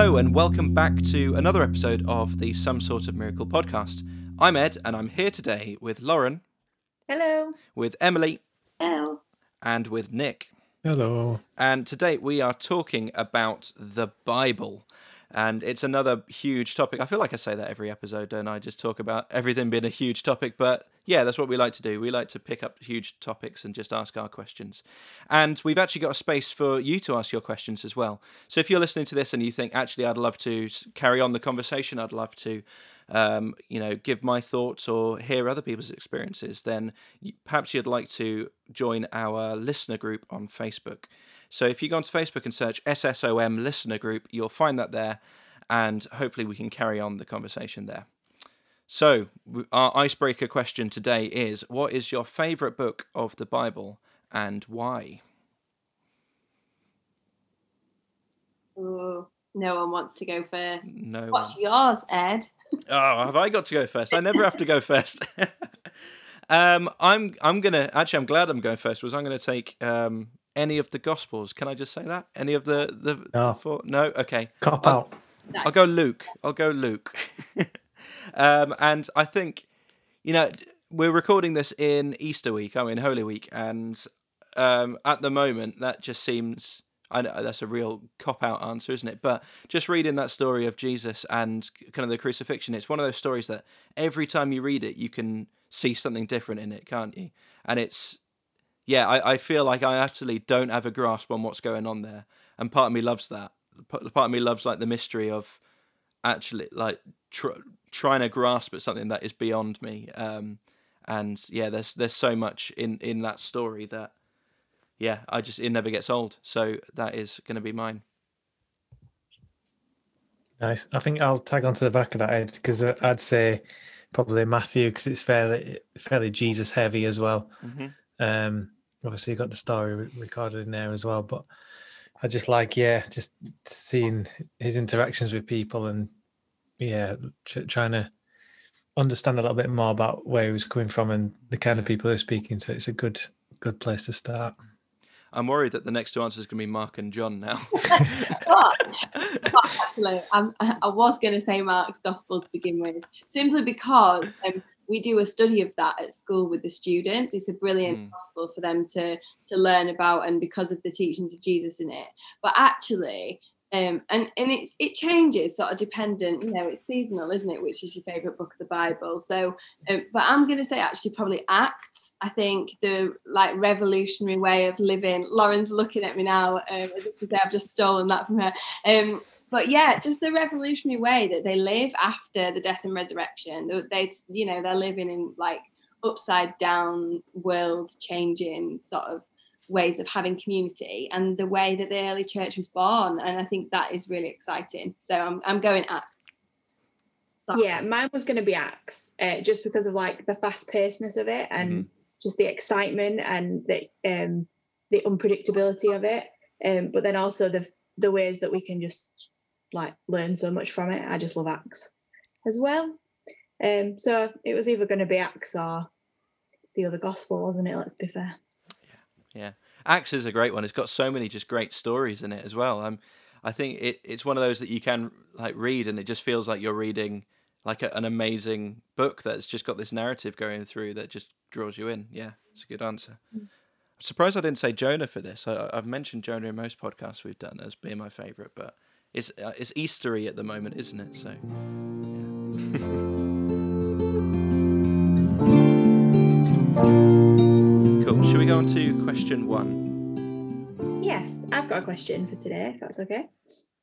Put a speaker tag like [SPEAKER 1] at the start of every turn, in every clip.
[SPEAKER 1] Hello, and welcome back to another episode of the Some Sort of Miracle podcast. I'm Ed, and I'm here today with Lauren,
[SPEAKER 2] Hello.
[SPEAKER 1] with Emily,
[SPEAKER 2] Hello.
[SPEAKER 1] and with Nick.
[SPEAKER 3] Hello.
[SPEAKER 1] And today we are talking about the Bible. And it's another huge topic. I feel like I say that every episode, don't I? Just talk about everything being a huge topic. But yeah, that's what we like to do. We like to pick up huge topics and just ask our questions. And we've actually got a space for you to ask your questions as well. So if you're listening to this and you think, actually, I'd love to carry on the conversation, I'd love to um, you know, give my thoughts or hear other people's experiences, then perhaps you'd like to join our listener group on Facebook. So if you go onto Facebook and search SSOM listener group, you'll find that there, and hopefully we can carry on the conversation there. So our icebreaker question today is: What is your favourite book of the Bible and why?
[SPEAKER 2] Ooh, no one wants to go first.
[SPEAKER 1] No.
[SPEAKER 2] What's yours, Ed?
[SPEAKER 1] Oh, have I got to go first? I never have to go first. um, I'm I'm gonna actually I'm glad I'm going first. Was I'm gonna take um any of the Gospels? Can I just say that? Any of the the
[SPEAKER 3] No.
[SPEAKER 1] four? No. Okay.
[SPEAKER 3] Cop
[SPEAKER 1] I'll-
[SPEAKER 3] out.
[SPEAKER 1] I'll go Luke. I'll go Luke. um, and I think, you know, we're recording this in Easter week, I mean Holy Week, and um, at the moment that just seems. I know that's a real cop out answer, isn't it? But just reading that story of Jesus and kind of the crucifixion, it's one of those stories that every time you read it, you can see something different in it, can't you? And it's, yeah, I, I feel like I actually don't have a grasp on what's going on there, and part of me loves that. Part of me loves like the mystery of actually like tr- trying to grasp at something that is beyond me. Um, and yeah, there's there's so much in in that story that yeah, I just it never gets old. So that is going to be mine.
[SPEAKER 3] Nice. I think I'll tag onto the back of that Ed because I'd say probably Matthew because it's fairly fairly Jesus heavy as well.
[SPEAKER 1] hmm
[SPEAKER 3] Um, obviously you got the story recorded in there as well, but I just like yeah, just seeing his interactions with people and yeah, tr- trying to understand a little bit more about where he was coming from and the kind of people who are speaking. So it's a good good place to start.
[SPEAKER 1] I'm worried that the next two answers are going to be Mark and John now.
[SPEAKER 2] But, but actually, I'm, I was going to say Mark's Gospel to begin with, simply because um, we do a study of that at school with the students. It's a brilliant
[SPEAKER 1] Mm.
[SPEAKER 2] gospel for them to to learn about, and because of the teachings of Jesus in it. But actually, um, and and it's it changes sort of dependent. You know, it's seasonal, isn't it? Which is your favorite book of the Bible? So, um, but I'm going to say actually probably Acts. I think the like revolutionary way of living. Lauren's looking at me now um, as if to say I've just stolen that from her. But yeah, just the revolutionary way that they live after the death and resurrection. They, they you know, they're living in like upside down world changing sort of ways of having community and the way that the early church was born and i think that is really exciting so i'm, I'm going acts Sorry.
[SPEAKER 4] Yeah, mine was going to be Acts, uh, just because of like the fast pacedness of it and
[SPEAKER 1] Mhm.
[SPEAKER 4] just the excitement and the um, the unpredictability of it. Um, but then also the the ways that we can just like learn so much from it. I just love Acts as well. Um, so it was either going to be Acts or the other gospel, wasn't it? Let's be fair.
[SPEAKER 1] Yeah, yeah. Acts is a great one. It's got so many just great stories in it as well. Um, I think it, it's one of those that you can like read, and it just feels like you're reading like a, an amazing book that's just got this narrative going through that just draws you in. Yeah, it's a good answer. I'm surprised I didn't say Jonah for this. I, I've mentioned Jonah in most podcasts we've done as being my favorite, but it's uh, it's Eastery at the moment, isn't it? So. Cool. Should we go on to question one?
[SPEAKER 4] Yes, I've got a question for today, if that's okay.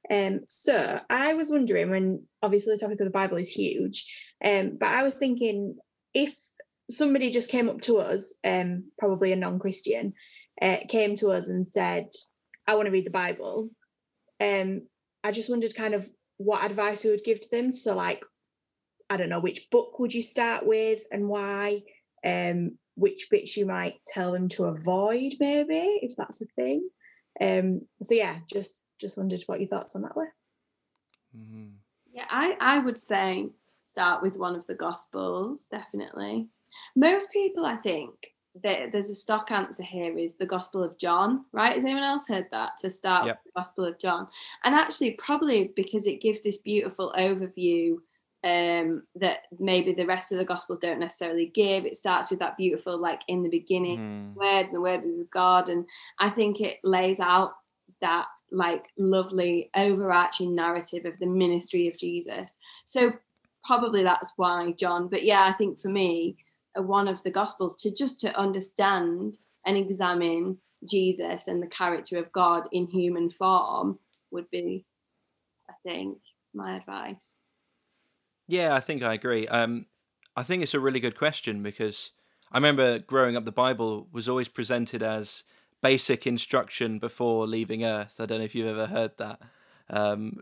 [SPEAKER 4] Um, so I was wondering when obviously the topic of the Bible is huge, um, but I was thinking if somebody just came up to us, um, probably a non-Christian, uh, came to us and said, "I want to read the Bible," um, I just wondered kind of what advice we would give to them. So, like, I don't know, which book would you start with and why? Um, which bits you might tell them to avoid, maybe if that's a thing. Um, so yeah, just just wondered what your thoughts on that were.
[SPEAKER 1] Mm-hmm.
[SPEAKER 2] Yeah, I, I would say start with one of the Gospels, definitely. Most people, I think, there, there's a stock answer here is the Gospel of John, right? Has anyone else heard that to start
[SPEAKER 1] Yep.
[SPEAKER 2] with the Gospel of John? And actually, probably because it gives this beautiful overview um, that maybe the rest of the Gospels don't necessarily give. It starts with that beautiful, like in the beginning,
[SPEAKER 1] Mm.
[SPEAKER 2] word, and the word was with God, and I think it lays out that like lovely overarching narrative of the ministry of Jesus. So probably that's why John. But yeah, I think for me, one of the Gospels to just to understand and examine Jesus and the character of God in human form would be, I think, my advice.
[SPEAKER 1] Yeah, I think I agree. Um, I think it's a really good question because I remember growing up, the Bible was always presented as basic instruction before leaving Earth. I don't know if you've ever heard that um,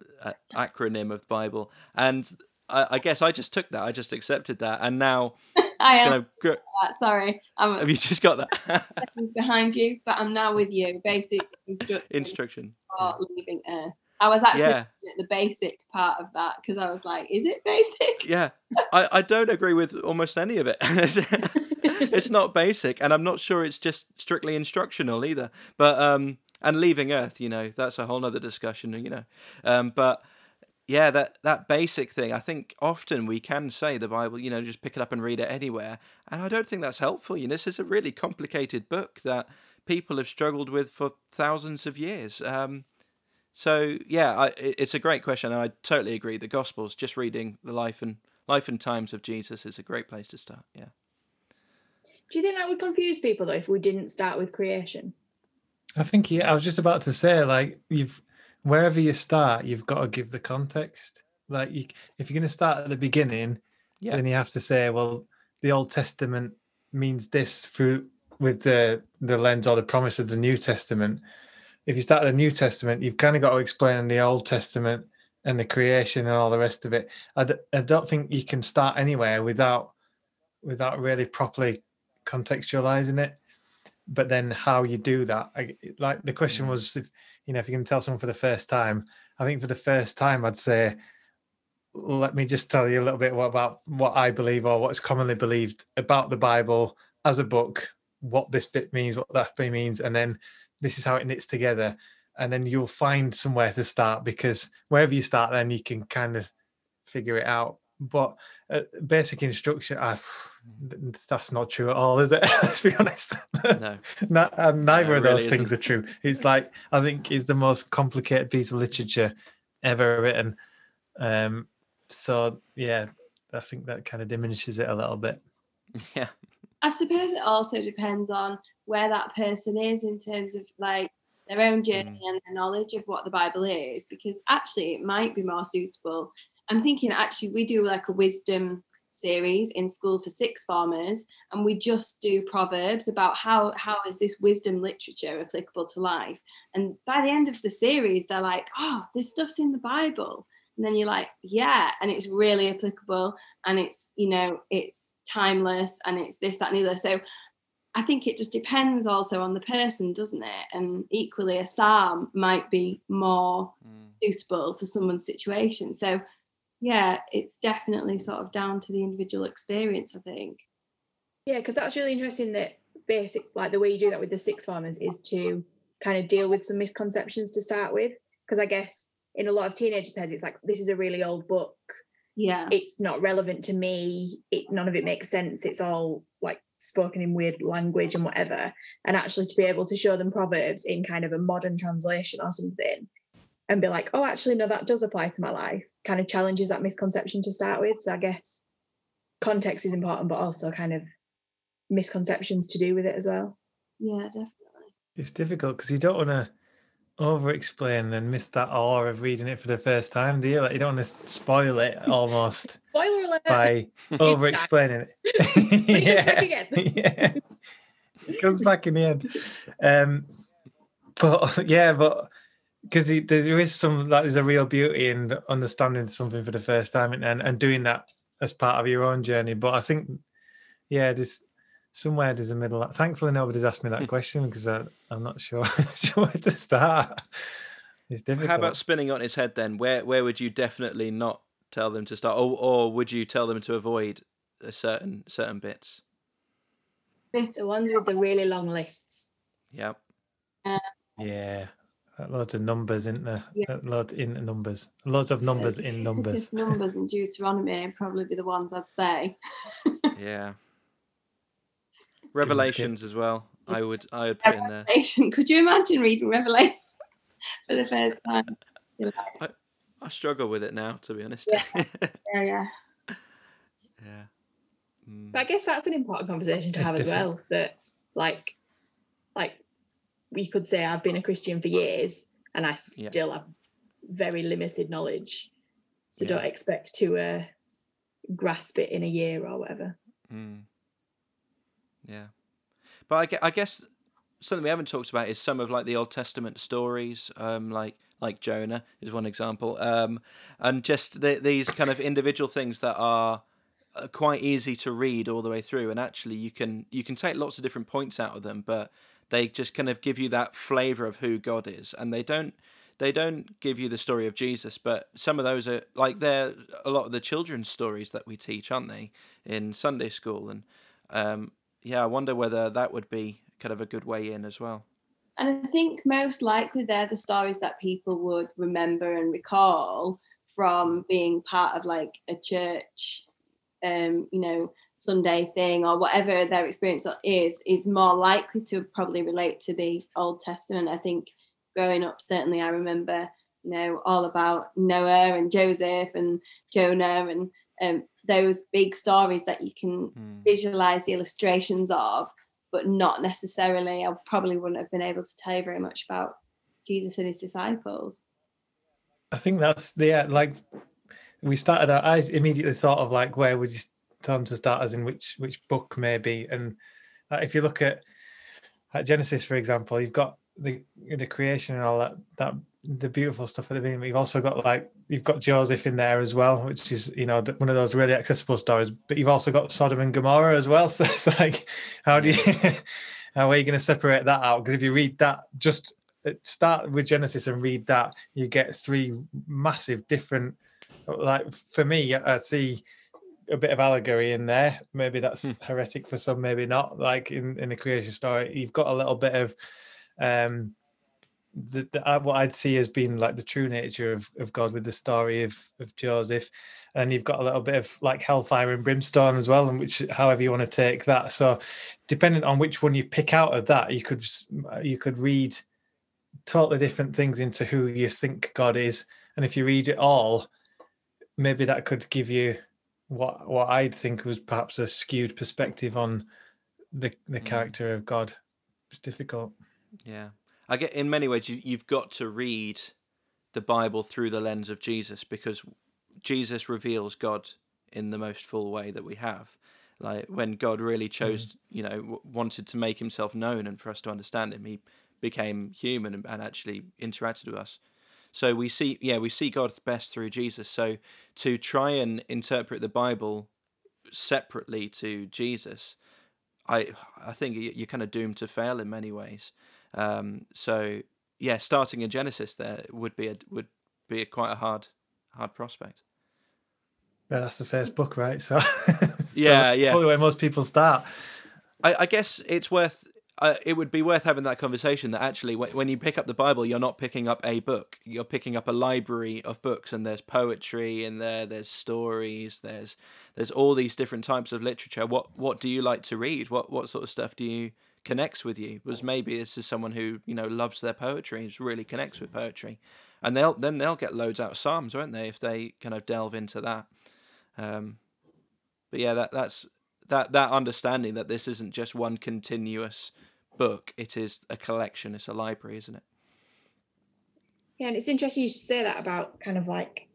[SPEAKER 1] acronym of the Bible, and I, I guess I just took that. I just accepted that, and now
[SPEAKER 2] I am
[SPEAKER 1] kind gr-
[SPEAKER 2] that. Sorry, I'm
[SPEAKER 1] have you just got that
[SPEAKER 2] seconds behind you, but I'm now with you. Basic instruction
[SPEAKER 1] instruction?
[SPEAKER 2] for leaving Earth. I was actually
[SPEAKER 1] Yeah.
[SPEAKER 2] at the basic part of that because I was like, is it basic?
[SPEAKER 1] Yeah, I, I don't agree with almost any of it. it's not basic, and I'm not sure it's just strictly instructional either. But um, and leaving Earth, you know, that's a whole other discussion, you know. Um, but yeah, that that basic thing, I think often we can say the Bible, you know, just pick it up and read it anywhere, and I don't think that's helpful. You know, this is a really complicated book that people have struggled with for thousands of years. Um, so yeah, I, it's a great question, and I totally agree. The Gospels, just reading the life and life and times of Jesus, is a great place to start. Yeah.
[SPEAKER 4] Do you think that would confuse people though if we didn't start with creation?
[SPEAKER 3] I think yeah, I was just about to say like you've wherever you start, you've got to give the context. Like you, if you're going to start at the beginning,
[SPEAKER 1] Yeah.
[SPEAKER 3] then you have to say, well, the Old Testament means this through with the the lens or the promise of the New Testament. If you start at the New Testament, you've kind of got to explain the Old Testament and the creation and all the rest of it. I, d- I don't think you can start anywhere without without really properly contextualizing it but then how you do that I, like the question
[SPEAKER 1] Mm.
[SPEAKER 3] was if you know if you're going to tell someone for the first time i think for the first time i'd say let me just tell you a little bit about what i believe or what's commonly believed about the bible as a book what this bit means what that bit means and then this is how it knits together. And then you'll find somewhere to start because wherever you start then you can kind of figure it out. But uh, basic instruction I, that's not true at all is it let's be honest
[SPEAKER 1] No.
[SPEAKER 3] no, um, neither
[SPEAKER 1] it
[SPEAKER 3] of those
[SPEAKER 1] really
[SPEAKER 3] things are true. It's like I think it's the most complicated piece of literature ever written. Um, so yeah, I think that kind of diminishes it a little bit.
[SPEAKER 1] Yeah.
[SPEAKER 2] I suppose it also depends on where that person is in terms of like their own journey and their knowledge of what the Bible is, because actually it might be more suitable. I'm thinking actually we do like a wisdom series in school for sixth formers and we just do proverbs about how how is this wisdom literature applicable to life. And by the end of the series they're like oh this stuff's in the bible. And then you're like yeah and it's really applicable and it's you know it's timeless and it's this that and the other. So i think it just depends also on the person doesn't it? And equally a psalm might be more
[SPEAKER 1] Mm.
[SPEAKER 2] suitable for someone's situation. So yeah it's definitely sort of down to the individual experience i think
[SPEAKER 4] Yeah, because that's really interesting that basic, like the way you do that with the sixth formers is to kind of deal with some misconceptions to start with. Because I guess in a lot of teenagers' heads, it's like, this is a really old book.
[SPEAKER 2] yeah
[SPEAKER 4] It's not relevant to me. It none of it makes sense. It's all like spoken in weird language and whatever. And actually to be able to show them proverbs in kind of a modern translation or something and be like, oh, actually, no, that does apply to my life, kind of challenges that misconception to start with. So I guess context is important, but also kind of misconceptions to do with it as well.
[SPEAKER 2] yeah definitely
[SPEAKER 3] It's difficult because you don't want to over explain and miss that awe of reading it for the first time, do you? Like you don't want to spoil it almost
[SPEAKER 4] Spoiler alert!
[SPEAKER 3] by over explaining
[SPEAKER 4] But he goes
[SPEAKER 3] it.
[SPEAKER 4] back again.
[SPEAKER 3] yeah. It comes back in the end. Um, but yeah, but because there is some like there's a real beauty in understanding something for the first time and, and and doing that as part of your own journey. But I think, yeah, there's somewhere there's a middle. Thankfully, nobody's asked me that hmm. question because I, I'm not sure, sure where to start. It's difficult.
[SPEAKER 1] How about spinning on its head then? Where where would you definitely not tell them to start, or or would you tell them to avoid a certain certain bits?
[SPEAKER 2] bit
[SPEAKER 4] The ones with the really long lists.
[SPEAKER 1] Yep.
[SPEAKER 3] Um, yeah. Loads of numbers, isn't there?
[SPEAKER 2] Yeah.
[SPEAKER 3] Loads in numbers. Loads of numbers in numbers.
[SPEAKER 2] Leviticus, numbers and Deuteronomy would probably be the ones I'd say.
[SPEAKER 1] Yeah. Revelations as well. I would I would put in there.
[SPEAKER 2] Revelation. Could you imagine reading Revelation for the first time? You're like,
[SPEAKER 1] I struggle with it now, to be honest.
[SPEAKER 2] Yeah. yeah, yeah.
[SPEAKER 1] yeah. Mm.
[SPEAKER 4] But I guess that's an important conversation to
[SPEAKER 3] It's
[SPEAKER 4] have as well. That like, like we could say I've been a Christian for years and I
[SPEAKER 1] Yeah.
[SPEAKER 4] still have very limited knowledge. So
[SPEAKER 1] Yeah.
[SPEAKER 4] don't expect to uh, grasp it in a year or whatever.
[SPEAKER 1] Mm. Yeah, but I, I guess something we haven't talked about is some of like the Old Testament stories, um, like like Jonah is one example, um, and just the, these kind of individual things that are uh, quite easy to read all the way through, and actually you can you can take lots of different points out of them, but they just kind of give you that flavor of who God is, and they don't they don't give you the story of Jesus, but some of those are like they're a lot of the children's stories that we teach, aren't they, in Sunday school? And um, yeah, I wonder whether that would be kind of a good way in as well.
[SPEAKER 2] And I think most likely they're the stories that people would remember and recall from being part of like a church, um, you know, Sunday thing or whatever their experience is, is more likely to probably relate to the Old Testament. I think growing up, certainly I remember, you know, all about Noah and Joseph and Jonah and um, those big stories that you can
[SPEAKER 1] Mm.
[SPEAKER 2] visualize the illustrations of, but not necessarily. I probably wouldn't have been able to tell you very much about Jesus and his disciples.
[SPEAKER 3] I think that's the yeah, like we started out. I immediately thought of like where would you them to start as in which which book maybe, and uh, if you look at, at Genesis for example, you've got the the creation and all that that the beautiful stuff at the beginning. But you've also got like you've got Joseph in there as well, which is you know one of those really accessible stories. But you've also got Sodom and Gomorrah as well. So it's like, how do you how are you going to separate that out? Because if you read that just uh, start with Genesis and read that, you get three massive different. Like for me, I see a bit of allegory in there. Maybe that's
[SPEAKER 1] Hmm.
[SPEAKER 3] heretic for some, maybe not. Like in in the creation story, you've got a little bit of um the, the uh, what I'd see as being like the true nature of, of God with the story of of Joseph, and you've got a little bit of like hellfire and brimstone as well, and which however you want to take that. So, depending on which one you pick out of that, you could s- you could read totally different things into who you think God is, and if you read it all, maybe that could give you what what I'd think was perhaps a skewed perspective on the the
[SPEAKER 1] Mm.
[SPEAKER 3] character of God. It's difficult.
[SPEAKER 1] Yeah, I get in many ways you, you've got to read the Bible through the lens of Jesus because Jesus reveals God in the most full way that we have. Like when God really chose, you know, w- wanted to make Himself known and for us to understand Him, He became human and, and actually interacted with us. So we see, yeah, we see God best through Jesus. So to try and interpret the Bible separately to Jesus, I I think you- you're kind of doomed to fail in many ways. Um, so yeah, starting in Genesis there would be a would be a quite a hard hard prospect.
[SPEAKER 3] Yeah, that's the first book, right? So,
[SPEAKER 1] Yeah,
[SPEAKER 3] so
[SPEAKER 1] yeah.
[SPEAKER 3] Probably where most people start.
[SPEAKER 1] I, I guess it's worth. Uh, it would be worth having that conversation that actually when, when you pick up the bible you're not picking up a book. You're picking up a library of books and there's poetry in there there's stories there's there's all these different types of literature. What what do you like to read? What what sort of stuff do you connects with you? Was maybe this is someone who you know loves their poetry and really connects with poetry. And they'll then they'll get loads out of psalms won't they if they kind of delve into that. Um but yeah that that's that that understanding that this isn't just one continuous book it is a collection it's a library isn't it
[SPEAKER 4] Yeah, and it's interesting you should say that about kind of like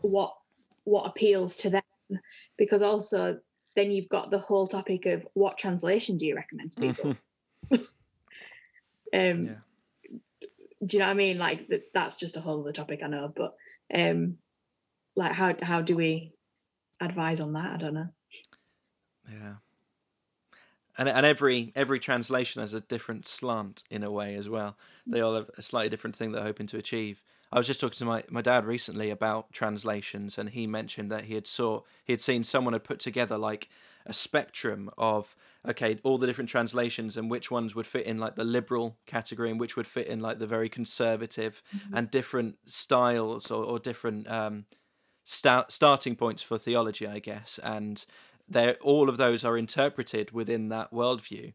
[SPEAKER 4] what what appeals to them, because also then you've got the whole topic of what translation do you recommend to people? um,
[SPEAKER 1] yeah
[SPEAKER 4] do you know what I mean? Like that's just a whole other topic, I know, but um, like how how do we advise on that? I don't know.
[SPEAKER 1] Yeah. And and every every translation has a different slant in a way as well. They all have a slightly different thing they're hoping to achieve. I was just talking to my, my dad recently about translations, and he mentioned that he had saw he had seen someone had put together like a spectrum of okay all the different translations and which ones would fit in like the liberal category and which would fit in like the very conservative
[SPEAKER 2] Mhm.
[SPEAKER 1] and different styles or, or different um, start, starting points for theology, I guess, and they all of those are interpreted within that worldview.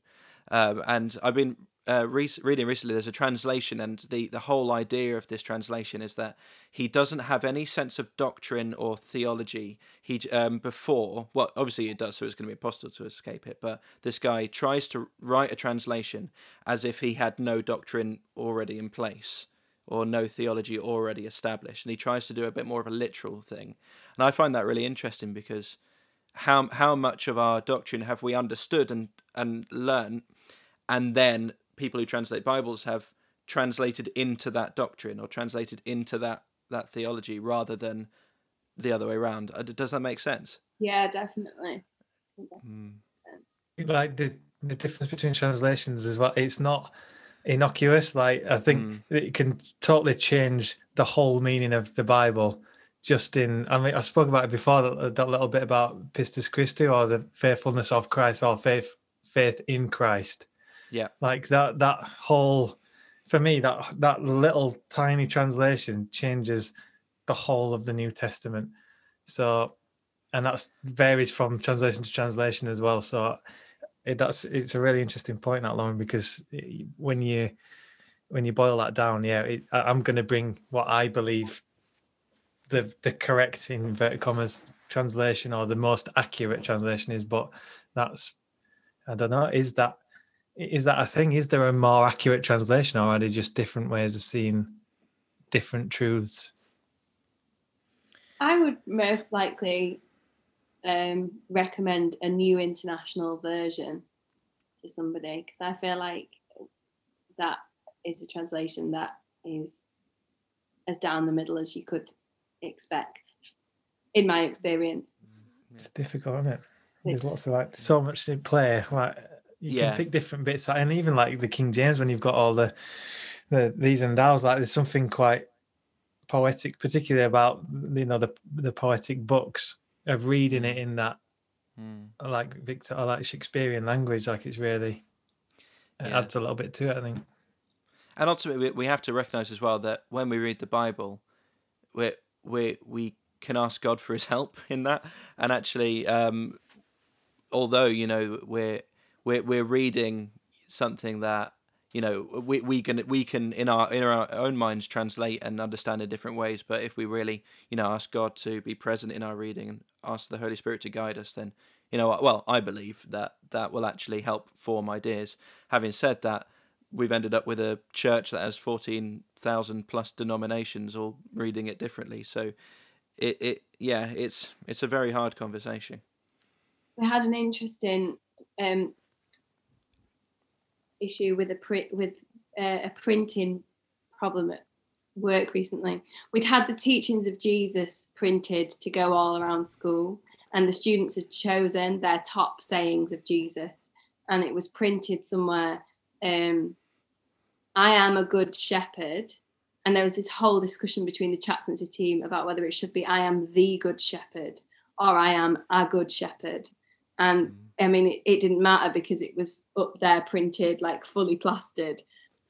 [SPEAKER 1] Um, and I've been uh, re- reading recently. There's a translation, and the the whole idea of this translation is that he doesn't have any sense of doctrine or theology. He um, before well, obviously it does, so it's going to be impossible to escape it. But this guy tries to write a translation as if he had no doctrine already in place or no theology already established, and he tries to do a bit more of a literal thing. And I find that really interesting because how how much of our doctrine have we understood and and learned, and then people who translate Bibles have translated into that doctrine or translated into that that theology rather than the other way around. Uh, Does that make sense?
[SPEAKER 2] Yeah, definitely. I think that
[SPEAKER 1] Mm.
[SPEAKER 3] like the the difference between translations is well. It's not innocuous. Like I think
[SPEAKER 1] Mm.
[SPEAKER 3] it can totally change the whole meaning of the Bible. Just in, I mean, I spoke about it before that, that little bit about pistis Christi or the faithfulness of Christ or faith faith in Christ.
[SPEAKER 1] Yeah.
[SPEAKER 3] like that that whole for me that that little tiny translation changes the whole of the New Testament. So, and that varies from translation to translation as well. So it, that's it's a really interesting point that Lauren because when you when you boil that down, yeah, it, I'm going to bring what I believe the the correct in inverted commas translation or the most accurate translation is, but that's I don't know. Is that is that a thing? Is there a more accurate translation, or are they just different ways of seeing different truths?
[SPEAKER 2] I would most likely um, recommend a new international version to somebody because I feel like that is a translation that is as down the middle as you could expect, in my experience.
[SPEAKER 3] It's difficult, isn't it? There's lots of like so much to play. Like you
[SPEAKER 1] Yeah.
[SPEAKER 3] can pick different bits, and even like the King James when you've got all the the these and thous. Like there's something quite poetic, particularly about you know the the poetic books of reading it in that
[SPEAKER 1] Mm.
[SPEAKER 3] like Victor or like Shakespearean language. Like it's really it
[SPEAKER 1] Yeah.
[SPEAKER 3] adds a little bit to it. I think.
[SPEAKER 1] And ultimately, we- we have to recognize as well that when we read the Bible, we we we can ask God for His help in that. And actually, um, although you know we're we're we're reading something that you know we we can we can in our in our own minds translate and understand in different ways. But if we really you know ask God to be present in our reading and ask the Holy Spirit to guide us, then you know well I believe that that will actually help form ideas. Having said that we've ended up with a church that has 14,000 plus denominations all reading it differently so it, it yeah it's it's a very hard conversation
[SPEAKER 2] we had an interesting um, issue with a print with uh, a printing problem at work recently. We'd had the teachings of Jesus printed to go all around school, and the students had chosen their top sayings of Jesus, and it was printed somewhere. Um, I am a good shepherd. And there was this whole discussion between the chaplaincy team about whether it should be I am the good shepherd or I am a good shepherd. And mm. I mean, it, it didn't matter because it was up there printed, like fully plastered.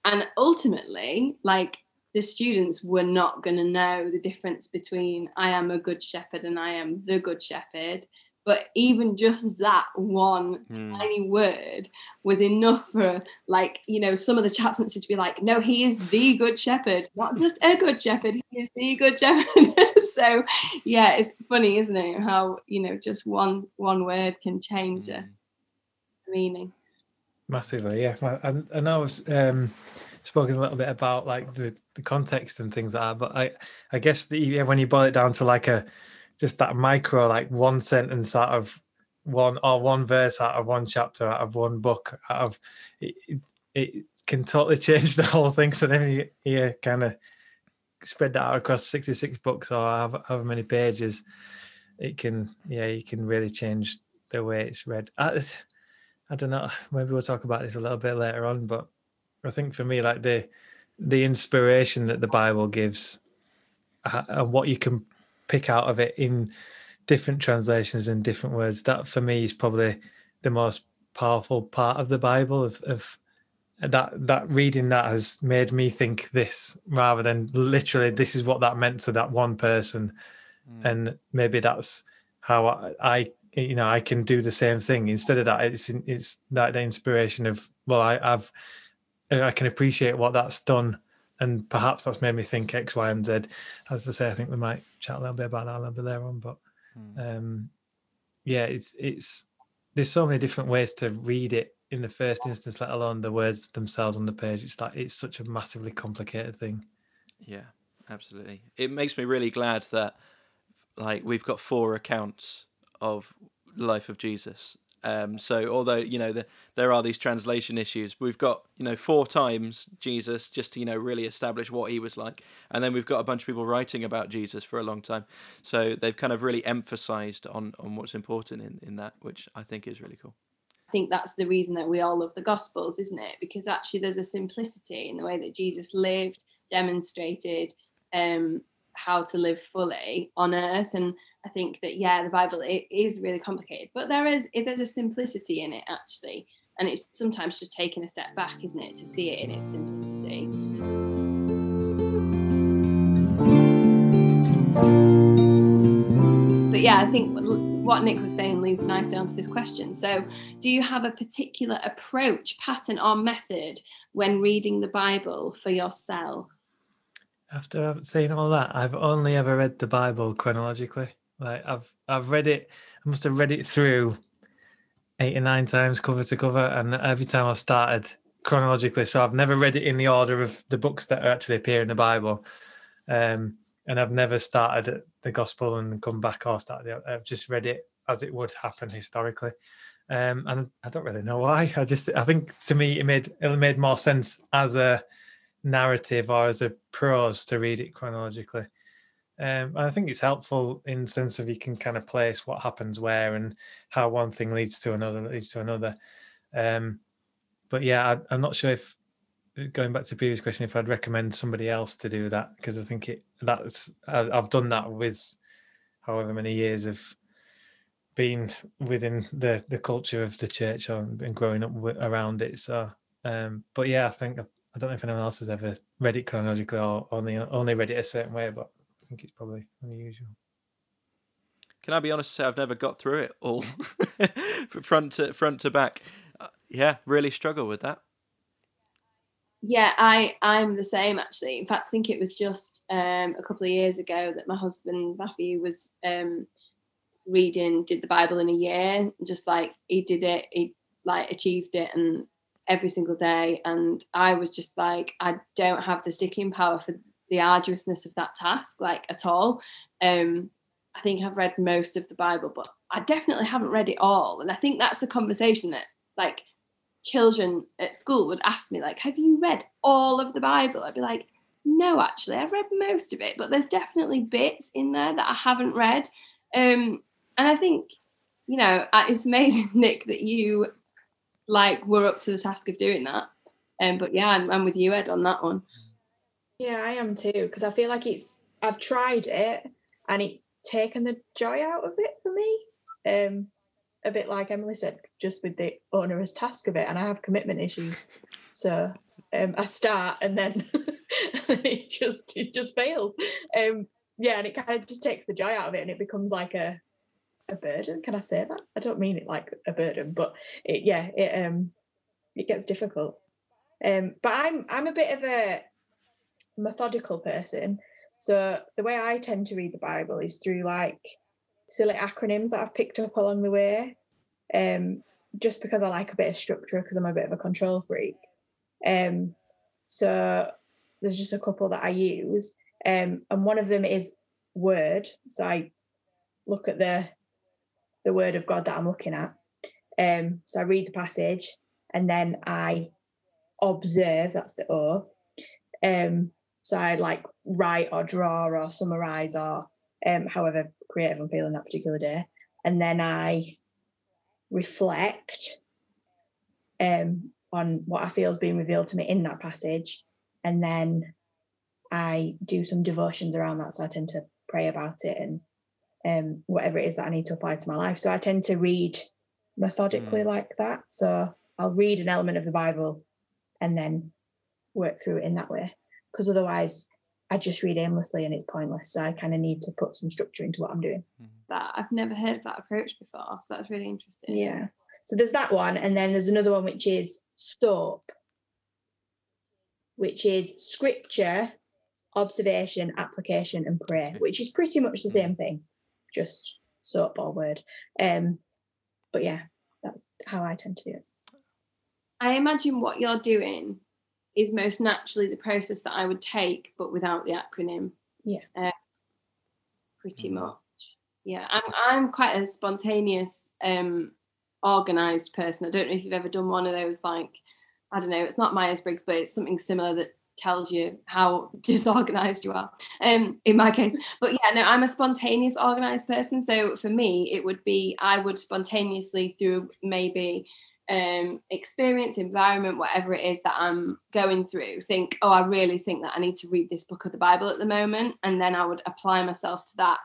[SPEAKER 2] And ultimately, like the students were not going to know the difference between I am a good shepherd and I am the good shepherd. But even just that one
[SPEAKER 1] Hmm.
[SPEAKER 2] tiny word was enough for, like, you know, some of the chaplains to be like, no, he is the good shepherd, not just a good shepherd, he is the good shepherd. so, yeah, it's funny, isn't it? How, you know, just one one word can change a
[SPEAKER 1] Mm.
[SPEAKER 2] meaning.
[SPEAKER 3] Massively, yeah. Well, And I know I've um, spoken a little bit about like the, the context and things like that, but I I guess the, yeah, when you boil it down to like a just that micro, like one sentence out of one or one verse out of one chapter out of one book out of it, it, can totally change the whole thing. So then you, you kind of spread that out across 66 books or however, however many pages, it can, yeah, you can really change the way it's read. I, I don't know. Maybe we'll talk about this a little bit later on, but I think for me, like the the inspiration that the Bible gives uh, and what you can pick out of it in different translations and different words. That for me is probably the most powerful part of the Bible. Of, of that that reading that has made me think this rather than literally this is what that meant to that one person, mm. and maybe that's how I, I you know I can do the same thing. Instead of that, it's it's that the inspiration of well I, I've I can appreciate what that's done and perhaps that's made me think X, Y, and Z. As I say, I think we might chat a little bit about that a little bit later on. But mm. um, yeah, it's it's there's so many different ways to read it in the first instance, let alone the words themselves on the page. It's like it's such a massively complicated thing.
[SPEAKER 1] Yeah, absolutely. It makes me really glad that like we've got four accounts of life of Jesus um, so although you know the, there are these translation issues, we've got you know four times Jesus just to you know really establish what he was like, and then we've got a bunch of people writing about Jesus for a long time. So they've kind of really emphasised on on what's important in in that, which I think is really cool.
[SPEAKER 2] I think that's the reason that we all love the Gospels, isn't it? Because actually there's a simplicity in the way that Jesus lived, demonstrated um, how to live fully on earth, and I think that yeah, the Bible it is really complicated, but there is there's a simplicity in it actually, and it's sometimes just taking a step back, isn't it, to see it in its simplicity. But yeah, I think what Nick was saying leads nicely onto this question. So, do you have a particular approach, pattern, or method when reading the Bible for yourself?
[SPEAKER 3] After saying all that, I've only ever read the Bible chronologically. Like I've I've read it. I must have read it through eight or nine times, cover to cover, and every time I've started chronologically. So I've never read it in the order of the books that actually appear in the Bible. Um, and I've never started at the gospel and come back or started. I've just read it as it would happen historically. Um, and I don't really know why. I just I think to me it made it made more sense as a narrative or as a prose to read it chronologically. Um, I think it's helpful in the sense of you can kind of place what happens where and how one thing leads to another leads to another. Um, but yeah, I, am not sure if going back to the previous question, if I'd recommend somebody else to do that because I think it that's I, I've done that with however many years of being within the the culture of the church and growing up around it. So, um, but yeah, I think I don't know if anyone else has ever read it chronologically or only only read it a certain way, but think it's probably unusual.
[SPEAKER 1] Can I be honest? Say I've never got through it all, front to front to back. Uh, yeah, really struggle with that.
[SPEAKER 2] Yeah, I I'm the same actually. In fact, I think it was just um, a couple of years ago that my husband Matthew was um, reading, did the Bible in a year. Just like he did it, he like achieved it, and every single day. And I was just like, I don't have the sticking power for the arduousness of that task like at all. Um, I think I've read most of the Bible, but I definitely haven't read it all. And I think that's a conversation that like children at school would ask me, like, have you read all of the Bible? I'd be like, no, actually, I've read most of it, but there's definitely bits in there that I haven't read. Um, and I think, you know, it's amazing, Nick, that you like were up to the task of doing that. Um, but yeah, I'm, I'm with you, Ed, on that one.
[SPEAKER 4] Yeah, I am too because I feel like it's I've tried it and it's taken the joy out of it for me. Um, a bit like Emily said, just with the onerous task of it, and I have commitment issues, so um, I start and then it just it just fails. Um, yeah, and it kind of just takes the joy out of it, and it becomes like a a burden. Can I say that? I don't mean it like a burden, but it yeah, it um it gets difficult. Um, but I'm I'm a bit of a methodical person. So the way I tend to read the Bible is through like silly acronyms that I've picked up along the way. Um, just because I like a bit of structure because I'm a bit of a control freak. Um, so there's just a couple that I use. Um, and one of them is word. So I look at the the word of God that I'm looking at. Um, so I read the passage and then I observe, that's the O. Um, so I like write or draw or summarize or um, however creative I'm feeling that particular day. And then I reflect um, on what I feel is being revealed to me in that passage. And then I do some devotions around that. So I tend to pray about it and um, whatever it is that I need to apply to my life. So I tend to read methodically
[SPEAKER 1] Mm.
[SPEAKER 4] like that. So I'll read an element of the Bible and then work through it in that way. Because otherwise, I just read aimlessly and it's pointless. So I kind of need to put some structure into what I'm doing.
[SPEAKER 2] That I've never heard of that approach before, so that's really interesting.
[SPEAKER 4] Yeah. So there's that one, and then there's another one which is SOAP, which is scripture, observation, application, and prayer, which is pretty much the same thing, just SOAP or word. Um, but yeah, that's how I tend to do it.
[SPEAKER 2] I imagine what you're doing is most naturally the process that I would take, but without the acronym.
[SPEAKER 4] Yeah.
[SPEAKER 2] Uh, pretty
[SPEAKER 1] Mhm.
[SPEAKER 2] much. Yeah, I'm I'm quite a spontaneous, um, organized person. I don't know if you've ever done one of those like, I don't know, it's not Myers Briggs, but it's something similar that tells you how disorganized you are. Um, in my case. But yeah, no, I'm a spontaneous organized person. So for me, it would be I would spontaneously through maybe um, experience, environment, whatever it is that I'm going through, think, oh, I really think that I need to read this book of the Bible at the moment. And then I would apply myself to that.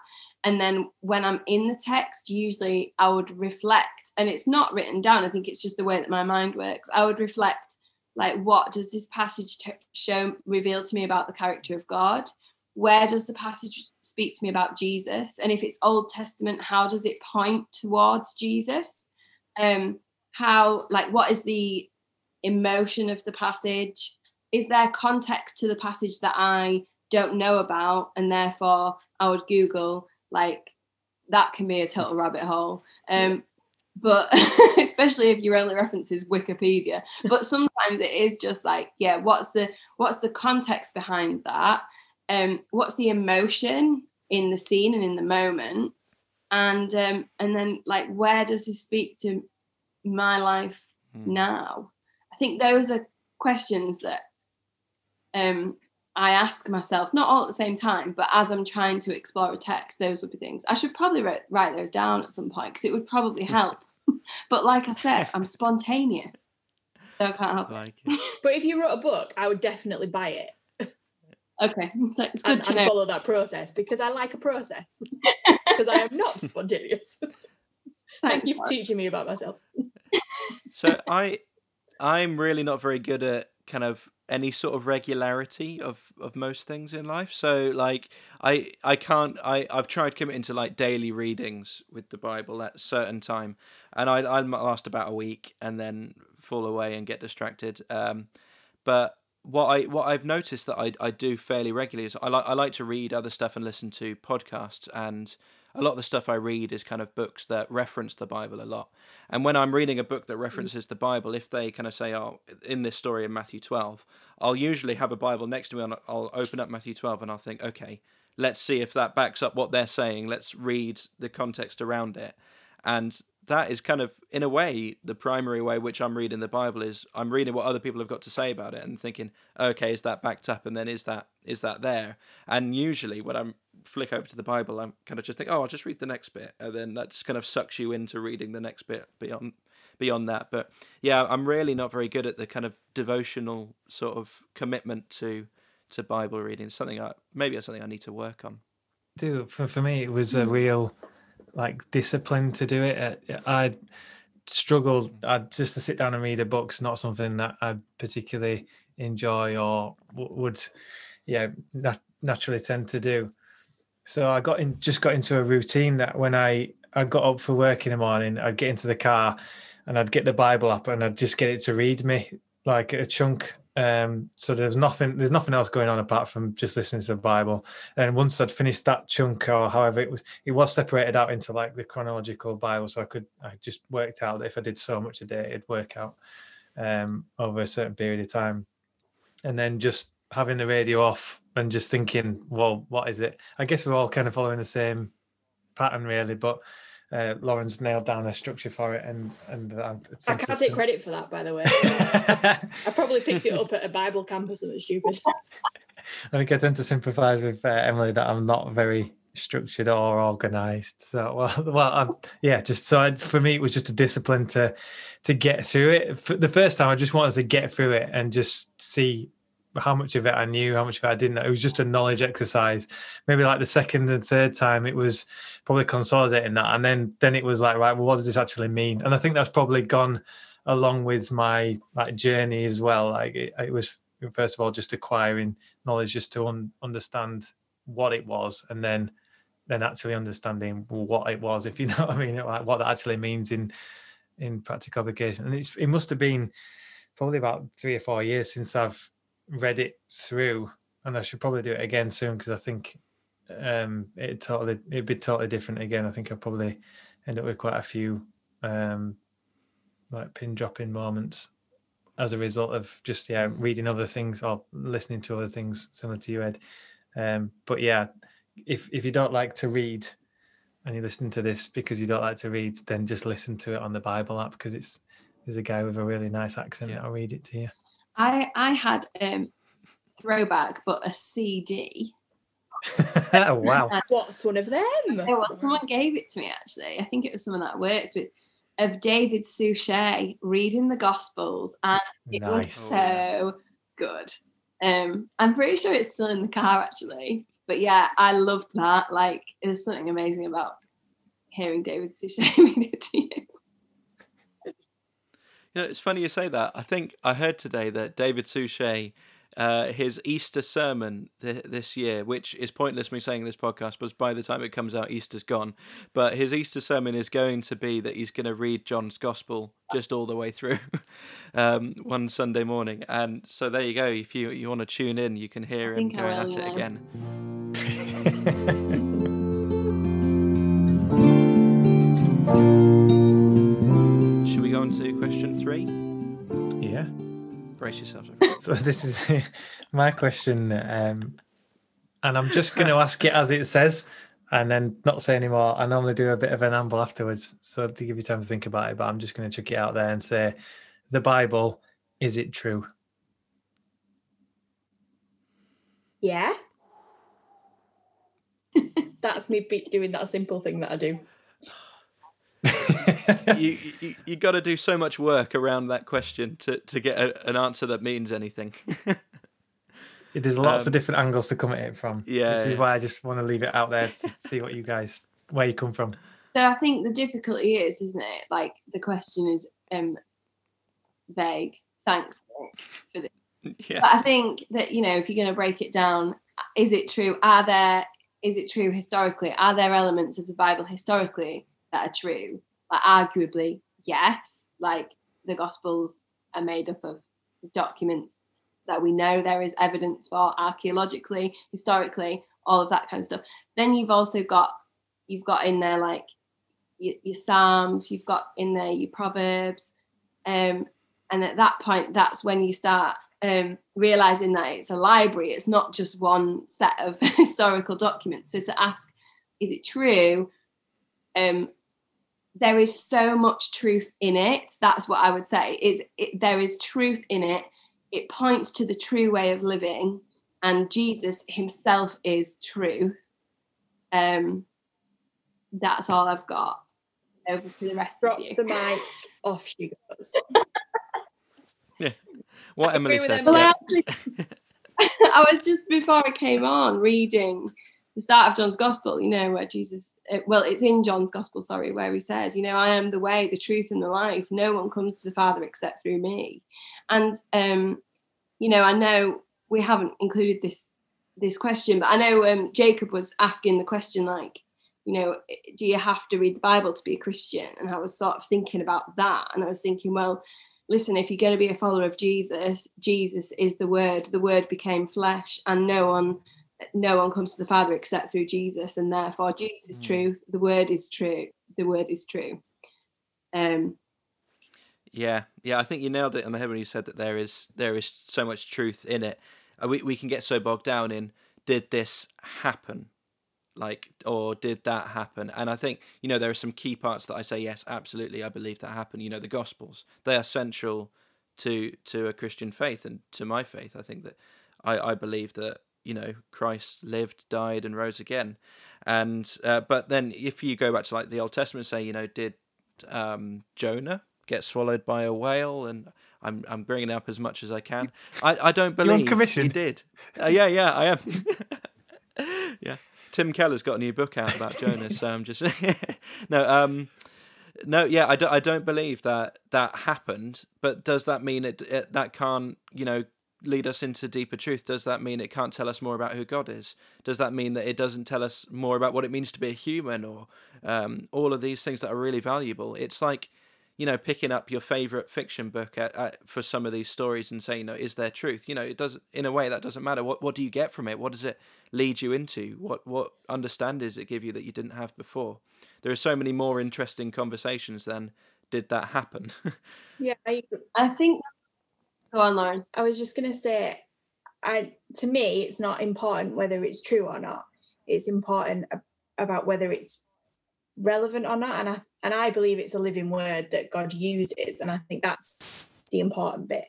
[SPEAKER 2] And then when I'm in the text, usually I would reflect, and it's not written down. I think it's just the way that my mind works. I would reflect, like, what does this passage t- show, reveal to me about the character of God? Where does the passage speak to me about Jesus? And if it's Old Testament, how does it point towards Jesus? Um, how like what is the emotion of the passage? Is there context to the passage that i don't know about and therefore i would google like that can be a total rabbit hole. Um but especially if your only reference is wikipedia. But sometimes it is just like yeah what's the what's the context behind that? Um what's the emotion in the scene and in the moment? And um and then like where does this speak to my life
[SPEAKER 1] Mm.
[SPEAKER 2] now? I think those are questions that um, I ask myself, not all at the same time, but as I'm trying to explore a text, those would be things. I should probably write, write those down at some point because it would probably help. but like I said, I'm spontaneous, so I can't help.
[SPEAKER 1] Like it.
[SPEAKER 4] But if you wrote a book, I would definitely buy it
[SPEAKER 2] Okay, it's good
[SPEAKER 4] and,
[SPEAKER 2] to
[SPEAKER 4] and
[SPEAKER 2] know.
[SPEAKER 4] follow that process because I like a process. Because I am not spontaneous. Thank
[SPEAKER 2] Thanks,
[SPEAKER 4] you for
[SPEAKER 2] Mark.
[SPEAKER 4] teaching me about myself.
[SPEAKER 1] So I I'm really not very good at kind of any sort of regularity of of most things in life. So like I I can't I I've tried committing to like daily readings with the Bible at a certain time, and I I last about a week and then fall away and get distracted. Um, but what I what I've noticed that I I do fairly regularly is I like I like to read other stuff and listen to podcasts and a lot of the stuff I read is kind of books that reference the Bible a lot. And when I'm reading a book that references the Bible, if they kind of say, "Oh, in this story in Matthew 12," I'll usually have a Bible next to me and I'll open up Matthew 12 and I'll think, "Okay, let's see if that backs up what they're saying. Let's read the context around it." And that is kind of in a way the primary way which I'm reading the Bible is I'm reading what other people have got to say about it and thinking, "Okay, is that backed up and then is that is that there?" And usually when I'm flick over to the Bible, I'm kind of just think, oh, I'll just read the next bit, and then that just kind of sucks you into reading the next bit beyond beyond that. But yeah, I'm really not very good at the kind of devotional sort of commitment to to Bible reading. Something I maybe it's something I need to work on.
[SPEAKER 3] do for, for me it was a real like discipline to do it Uh, i struggled i just to sit down and read a book's not something that i particularly enjoy or would yeah nat- naturally tend to do so i got in just got into a routine that when i i got up for work in the morning i'd get into the car and i'd get the bible up and i'd just get it to read me like a chunk um so there's nothing there's nothing else going on apart from just listening to the bible and once I'd finished that chunk or however it was, it was separated out into like the chronological Bible. So I could, I just worked out that if I did so much a day, it'd work out um, over a certain period of time. And then just having the radio off and just thinking, well, what is it? I guess we're all kind of following the same pattern, really. But uh, Lauren's nailed down a structure for it, and and I,
[SPEAKER 4] I can't take credit for that, by the way. I probably picked it up at a Bible camp or something stupid.
[SPEAKER 3] I think I tend to sympathise with uh, Emily that I'm not very structured or organised. So well, well, I'm, yeah, just so it's, for me, it was just a discipline to to get through it. For the first time, I just wanted to get through it and just see how much of it I knew, how much of it I didn't. It was just a knowledge exercise. Maybe like the second and third time, it was probably consolidating that, and then then it was like, right, well, what does this actually mean? And I think that's probably gone along with my like journey as well. Like it, it was first of all just acquiring knowledge, just to un- understand what it was, and then then actually understanding what it was, if you know what I mean, like what that actually means in in practical application. And it's it must have been probably about three or four years since I've read it through, and I should probably do it again soon because I think um it totally it'd be totally different again. I think I'll probably end up with quite a few um like pin dropping moments as a result of just yeah reading other things or listening to other things similar to you ed um but yeah if if you don't like to read and you listen to this because you don't like to read then just listen to it on the bible app because it's there's a guy with a really nice accent
[SPEAKER 1] Yeah.
[SPEAKER 3] i'll read it to you
[SPEAKER 2] I I had um throwback, but a CD.
[SPEAKER 3] oh wow
[SPEAKER 4] What's one of them?
[SPEAKER 2] There was someone gave it to me actually. I think it was someone that I worked with of David Suchet reading the Gospels, and it was
[SPEAKER 3] Nice.
[SPEAKER 2] so good. Um, I'm pretty sure it's still in the car actually, but yeah, I loved that. Like, there's something amazing about hearing David Suchet read it to you.
[SPEAKER 1] You know, it's funny you say that. I think I heard today that David Suchet, uh, his Easter sermon th- this year, which is pointless me saying this podcast, because by the time it comes out, Easter's gone. But his Easter sermon is going to be that he's going to read John's Gospel just all the way through um, one Sunday morning. And so there you go. If you, you want to tune in, you can hear him going
[SPEAKER 2] will
[SPEAKER 1] at it
[SPEAKER 2] now.
[SPEAKER 1] again. Should we go on to question three?
[SPEAKER 3] yeah
[SPEAKER 1] Brace yourselves.
[SPEAKER 3] so this is my question um and i'm just going to ask it as it says and then not say anymore i normally do a bit of an amble afterwards so to give you time to think about it but i'm just going to chuck it out there and say the bible is it true
[SPEAKER 4] Yeah. That's me doing that simple thing that I do.
[SPEAKER 1] You you, you got to do so much work around that question to, to get a, an answer that means anything.
[SPEAKER 3] There's lots
[SPEAKER 1] Um,
[SPEAKER 3] of different angles to come at it from.
[SPEAKER 1] yeah,
[SPEAKER 3] This is
[SPEAKER 1] yeah.
[SPEAKER 3] why I just want to leave it out there to see what you guys, where you come from.
[SPEAKER 2] So I think the difficulty is, isn't it? Like the question is um vague. Thanks for this.
[SPEAKER 1] yeah,
[SPEAKER 2] But I think that you know, if you're going to break it down, is it true? Are there is it true historically? Are there elements of the Bible historically that are true? Like arguably, yes. Like the Gospels are made up of documents that we know there is evidence for archaeologically, historically, all of that kind of stuff. Then you've also got you've got in there like your, your Psalms, you've got in there your Proverbs, um, and at that point, that's when you start um, realizing that it's a library. It's not just one set of historical documents. So to ask, is it true? Um, there is so much truth in it. That's what I would say. Is it, there is truth in it. It points to the true way of living, and Jesus Himself is truth. Um, that's all I've got. Over to the rest
[SPEAKER 4] Drop
[SPEAKER 2] of you.
[SPEAKER 4] the mic. Off she goes. Yeah.
[SPEAKER 1] What
[SPEAKER 4] I
[SPEAKER 1] Emily said.
[SPEAKER 2] Well,
[SPEAKER 1] yeah.
[SPEAKER 2] I actually, I was just before I came on reading the start of John's Gospel. You know where Jesus, uh, well, it's in John's Gospel, sorry, where he says, you know, I am the way, the truth, and the life. No one comes to the Father except through me. And um, you know, I know we haven't included this this question, but I know um, Jacob was asking the question like, you know, do you have to read the Bible to be a Christian? And I was sort of thinking about that, and I was thinking, well, listen, if you're going to be a follower of Jesus, Jesus is the Word. The Word became flesh, and no one, no one comes to the Father except through Jesus, and therefore Jesus is
[SPEAKER 1] Mm.
[SPEAKER 2] truth. The Word is true. The Word is true. Um,
[SPEAKER 1] Yeah, yeah, I think you nailed it on the head when you said that there is there is so much truth in it. We we can get so bogged down in did this happen, like or did that happen? And I think you know there are some key parts that I say yes, absolutely, I believe that happened. You know, the Gospels they are central to to a Christian faith and to my faith. I think that I I believe that you know Christ lived, died, and rose again. And uh, but then if you go back to like the Old Testament, say you know did um, Jonah get swallowed by a whale and I'm I'm bringing it up as much as I can. I, I don't believe he
[SPEAKER 3] commission?
[SPEAKER 1] did. Uh, yeah, yeah, I am. yeah, Tim Keller's got a new book out about Jonah, so I'm just no, um, no, yeah, I don't, I don't believe that that happened. But does that mean it, it that can't you know lead us into deeper truth? Does that mean it can't tell us more about who God is? Does that mean that it doesn't tell us more about what it means to be a human or um, all of these things that are really valuable? It's like you know, picking up your favorite fiction book at, at, for some of these stories and saying, you know, is there truth? You know, it does in a way that doesn't matter. What what do you get from it? What does it lead you into? What what understanding does it give you that you didn't have before? There are so many more interesting conversations than did that happen.
[SPEAKER 4] Yeah, I,
[SPEAKER 2] I think. Go on, Lauren.
[SPEAKER 4] I was just gonna say, I to me, it's not important whether it's true or not. It's important about whether it's relevant or not, and I and I believe it's a living word that God uses, and I think that's the important bit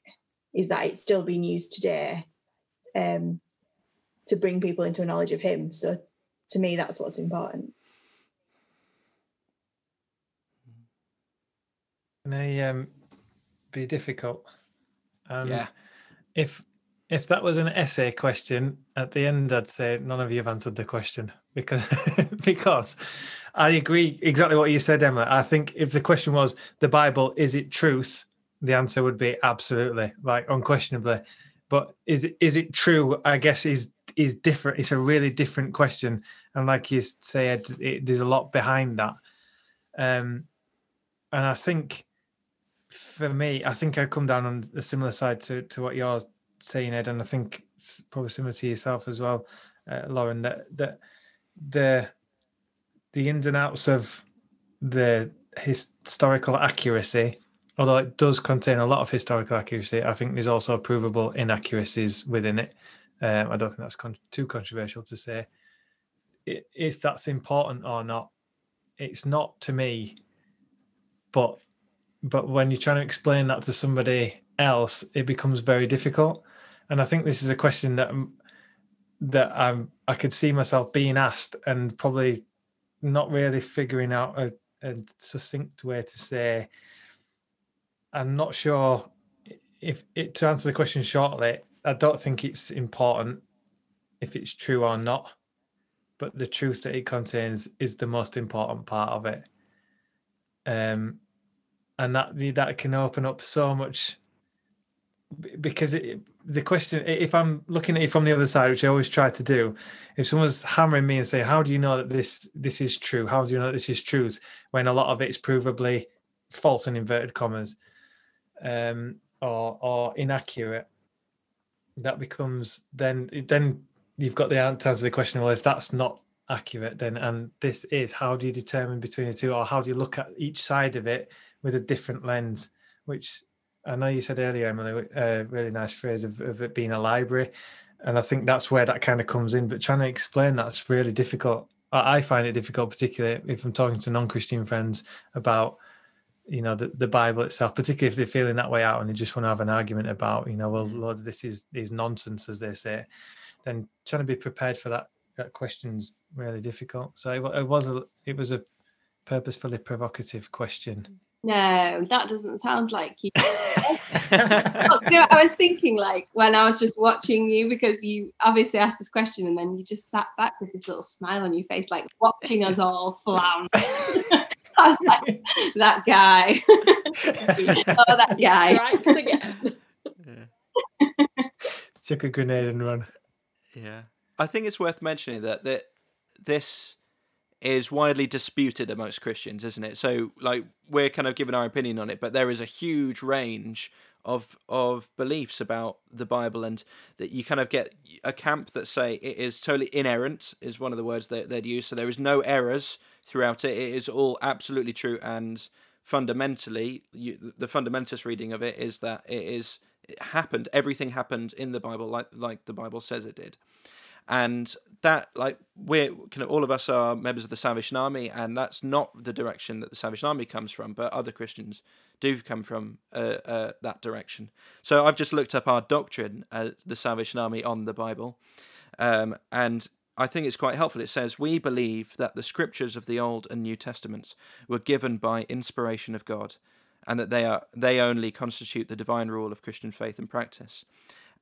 [SPEAKER 4] is that it's still being used today um, to bring people into a knowledge of Him. So to me, that's what's important.
[SPEAKER 3] may um, be difficult. Um,
[SPEAKER 1] yeah.
[SPEAKER 3] If if that was an essay question at the end, I'd say none of you have answered the question because because I agree exactly what you said, Emma. I think if the question was the Bible, is it truth? The answer would be absolutely, like unquestionably. But is it is it true? I guess is is different. It's a really different question, and like you said, it, there's a lot behind that. Um, and I think for me, I think I come down on a similar side to to what you're saying, Ed, and I think it's probably similar to yourself as well, uh, Lauren. That that the the ins and outs of the historical accuracy, although it does contain a lot of historical accuracy, I think there's also provable inaccuracies within it. Um, I don't think that's con- too controversial to say. It, if that's important or not, it's not to me. But but when you're trying to explain that to somebody else, it becomes very difficult. And I think this is a question that that I'm I could see myself being asked and probably not really figuring out a, a succinct way to say. I'm not sure if it to answer the question shortly. I don't think it's important if it's true or not, but the truth that it contains is the most important part of it. Um, and that that can open up so much. Because it, the question if i'm looking at it from the other side which i always try to do if someone's hammering me and saying how do you know that this this is true? How do you know this is truth? when a lot of it's provably false and inverted commas um or or inaccurate that becomes then then you've got the answer to the question well if that's not accurate then and this is how do you determine between the two or how do you look at each side of it with a different lens which I know you said earlier, Emily, a really nice phrase of, of it being a library. And I think that's where that kind of comes in. But trying to explain that's really difficult. I find it difficult, particularly if I'm talking to non-Christian friends about, you know, the, the Bible itself, particularly if they're feeling that way out and they just want to have an argument about, you know, well,
[SPEAKER 1] Mm.
[SPEAKER 3] Lord, this is is nonsense, as they say. Then trying to be prepared for that that question's really difficult. So it, it was a it was a purposefully provocative question.
[SPEAKER 2] No, that doesn't sound like you. Well, I was thinking like when I was just watching you because you obviously asked this question and then you just sat back with this little smile on your face, like watching us all flounder. I was like, that guy. oh, that guy.
[SPEAKER 4] Strikes again.
[SPEAKER 3] Took a grenade and run.
[SPEAKER 1] Yeah, I think it's worth mentioning that that this is widely disputed amongst Christians, isn't it? So, like, we're kind of giving our opinion on it, but there is a huge range of of beliefs about the Bible, and that you kind of get a camp that say it is totally inerrant is one of the words that they'd use. So there is no errors throughout it; it is all absolutely true, and fundamentally, you, the fundamentalist reading of it is that it is it happened. Everything happened in the Bible, like like the Bible says it did and that like we're kind of all of us are members of the Salvation Army, and that's not the direction that the Salvation Army comes from, but other Christians do come from uh, uh, that direction. So I've just looked up our doctrine, uh, the Salvation Army, on the Bible, um, and I think it's quite helpful. It says we believe that the scriptures of the Old and New Testaments were given by inspiration of God and that they are they only constitute the divine rule of Christian faith and practice.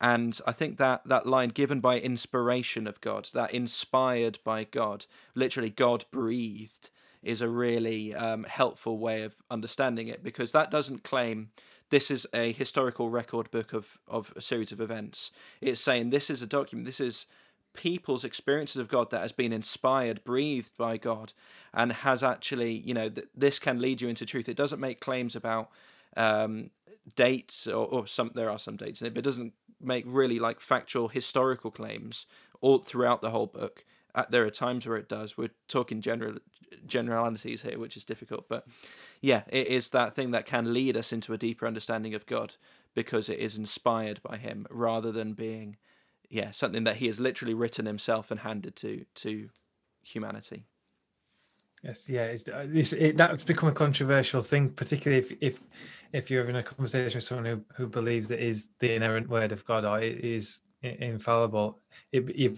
[SPEAKER 1] And I think that that line given by inspiration of God, that inspired by God, literally God breathed, is a really um, helpful way of understanding it because that doesn't claim this is a historical record book of, of a series of events. It's saying this is a document, this is people's experiences of God that has been inspired, breathed by God, and has actually, you know, th- this can lead you into truth. It doesn't make claims about um, dates or, or some. There are some dates in it, but it doesn't make really like factual historical claims all throughout the whole book. Uh, there are times where it does. We're talking general generalities here, which is difficult, but yeah, it is that thing that can lead us into a deeper understanding of God because it is inspired by Him rather than being yeah, something that he has literally written himself and handed to to humanity.
[SPEAKER 3] Yes, yeah, it's, uh, it's it, that's become a controversial thing, particularly if if if you're having a conversation with someone who, who believes it is the inerrant word of God or it is infallible. It it,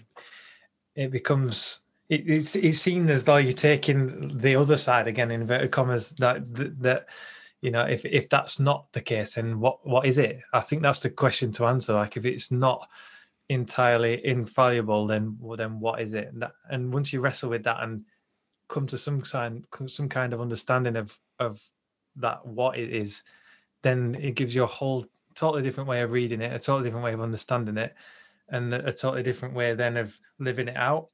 [SPEAKER 3] it becomes it, it's it's seen as though you're taking the other side again, in inverted commas. That that, that you know, if if that's not the case, then what what is it? I think that's the question to answer. Like, if it's not entirely infallible, then well, then what is it? And, that, and once you wrestle with that and come to some kind some kind of understanding of of that what it is, then it gives you a whole totally different way of reading it, a totally different way of understanding it, and a totally different way then of living it out.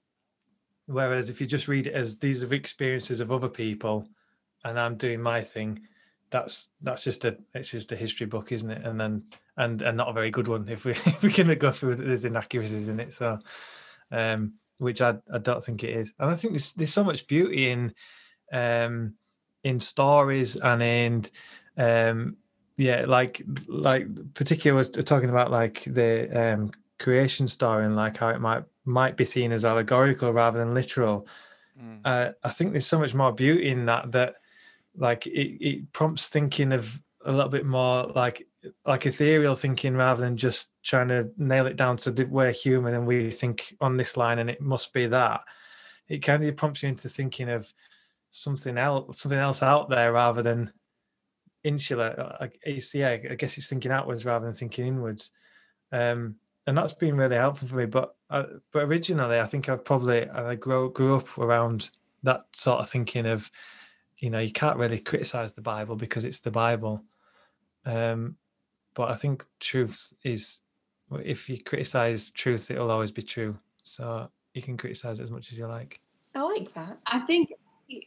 [SPEAKER 3] Whereas if you just read it as these are the experiences of other people, and I'm doing my thing, that's that's just a it's just a history book, isn't it? And then and and not a very good one if we if we can go through there's inaccuracies in it. So, um, which I I don't think it is. And I think there's there's so much beauty in um in stories and in um yeah like like particularly was talking about like the um creation story and like how it might might be seen as allegorical rather than literal mm. uh, i think there's so much more beauty in that that like it, it prompts thinking of a little bit more like like ethereal thinking rather than just trying to nail it down to we're human and we think on this line and it must be that. It kind of prompts you into thinking of something else something else out there rather than insular it's yeah i guess it's thinking outwards rather than thinking inwards. Um and that's been really helpful for me but uh, but originally i think i've probably i grew, grew up around that sort of thinking of you know you can't really criticize the bible because it's the bible. Um but i think truth is if you criticize truth it'll always be true. So you can criticize it as much as you like.
[SPEAKER 4] I like that.
[SPEAKER 2] I think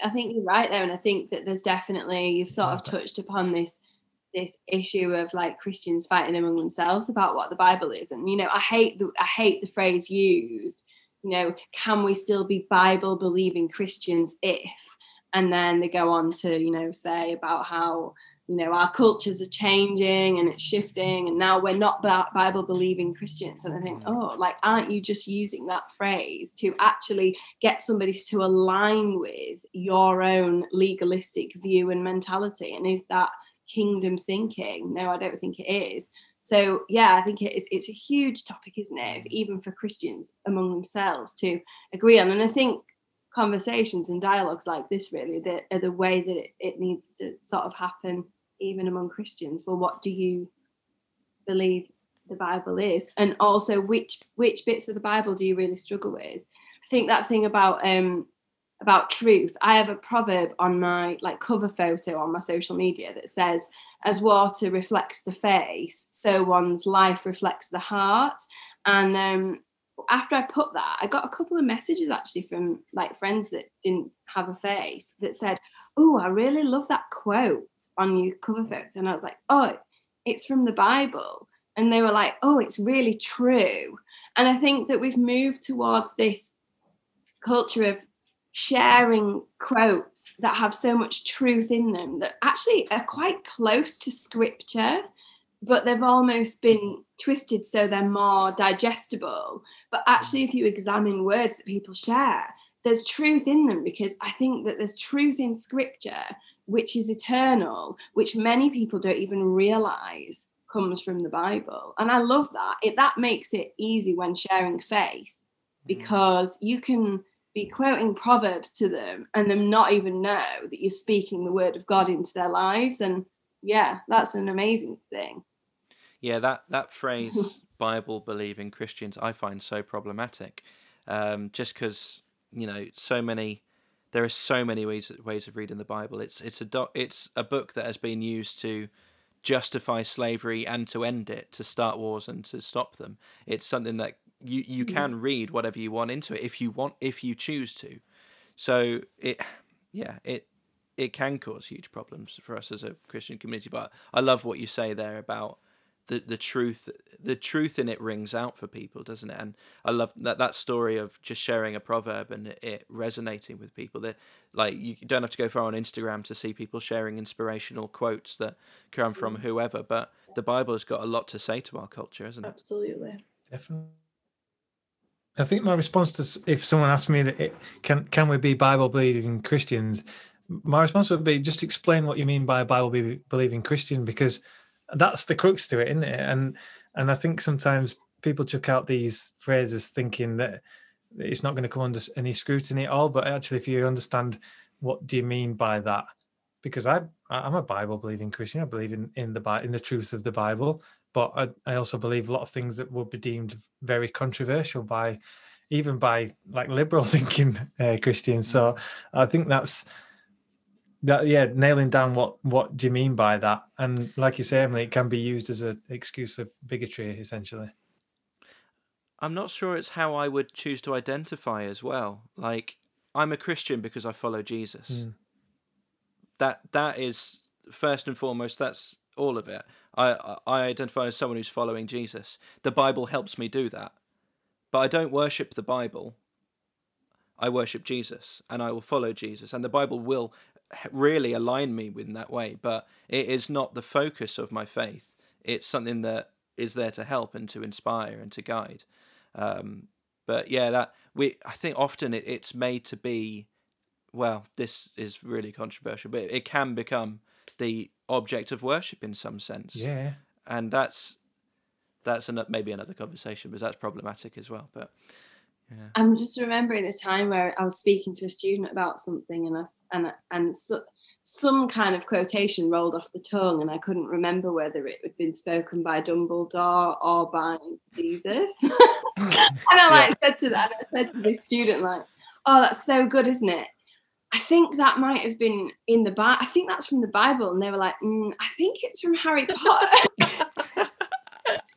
[SPEAKER 2] i think you're right there and i think that there's definitely you've sort of touched upon this this issue of like christians fighting among themselves about what the bible is and you know i hate the i hate the phrase used you know can we still be bible believing christians if? And then they go on to you know say about how you know our cultures are changing and it's shifting and now we're not bible believing christians. And i think mm. oh like aren't you just using that phrase to actually get somebody to align with your own legalistic view and mentality? And is that kingdom thinking? No i don't think it is. So yeah i think it's it's a huge topic isn't it even for christians among themselves to agree on. And i think conversations and dialogues like this really that are the way that it, it needs to sort of happen even among christians well what do you believe the bible is? And also which which bits of the bible do you really struggle with? I think that thing about um about truth i have a proverb on my like cover photo on my social media that says as water reflects the face so one's life reflects the heart. And um after I put that, I got a couple of messages actually from like friends that didn't have a face that said, Oh, I really love that quote on your cover photo. And I was like, Oh, it's from the Bible. And they were like, Oh, it's really true. And I think that we've moved towards this culture of sharing quotes that have so much truth in them that actually are quite close to scripture but they've almost been twisted so they're more digestible. But actually, if you examine words that people share, there's truth in them because I think that there's truth in scripture which is eternal, which many people don't even realize comes from the Bible. And I love that. It that makes it easy when sharing faith mm. because you can be quoting proverbs to them and them not even know that you're speaking the word of God into their lives and yeah, that's an amazing thing.
[SPEAKER 1] Yeah, that that phrase Bible believing Christians I find so problematic, um, just because you know so many there are so many ways ways of reading the Bible. It's it's a doc, it's a book that has been used to justify slavery and to end it, to start wars and to stop them. It's something that you you
[SPEAKER 2] Mm.
[SPEAKER 1] can read whatever you want into it if you want if you choose to. So it yeah it it can cause huge problems for us as a Christian community. But I love what you say there about the the truth the truth in it rings out for people doesn't it and i love that that story of just sharing a proverb and it, it resonating with people that like you don't have to go far on instagram to see people sharing inspirational quotes that come from mm. whoever but the bible has got a lot to say to our culture hasn't it
[SPEAKER 4] Absolutely.
[SPEAKER 3] Definitely. I think my response to if someone asked me that it, can can we be Bible believing Christians, my response would be just explain what you mean by Bible believing Christian because that's the crux to it, isn't it? And and I think sometimes people chuck out these phrases thinking that it's not going to come under any scrutiny at all. But actually, if you understand what do you mean by that, because I I'm a Bible believing Christian, I believe in in the in the truth of the Bible but I, I also believe a lot of things that would be deemed very controversial by even by like liberal thinking uh, Christians. So I think that's that yeah, nailing down what what do you mean by that? And like you say, Emily, it can be used as an excuse for bigotry, essentially.
[SPEAKER 1] i'm not sure it's how i would choose to identify as well. Like i'm a christian because i follow jesus.
[SPEAKER 3] Mm.
[SPEAKER 1] that that is first and foremost that's all of it. I, I identify as someone who's following jesus. The bible helps me do that. But i don't worship the bible. I worship jesus and i will follow jesus. And the bible will really align me in that way but it is not the focus of my faith it's something that is there to help and to inspire and to guide um, but yeah that we i think often it, it's made to be well, this is really controversial, but it can become the object of worship in some sense,
[SPEAKER 3] Yeah.
[SPEAKER 1] and that's that's an, maybe another conversation, because that's problematic as well. But yeah,
[SPEAKER 2] I'm just remembering a time where I was speaking to a student about something, and I, and and so, some kind of quotation rolled off the tongue, and I couldn't remember whether it had been spoken by Dumbledore or by Jesus. and I like said to that, I said to this student, like, "Oh, that's so good, isn't it?" I think that might have been in the Bible. I think that's from the Bible, and they were like, mm, "I think it's from Harry Potter."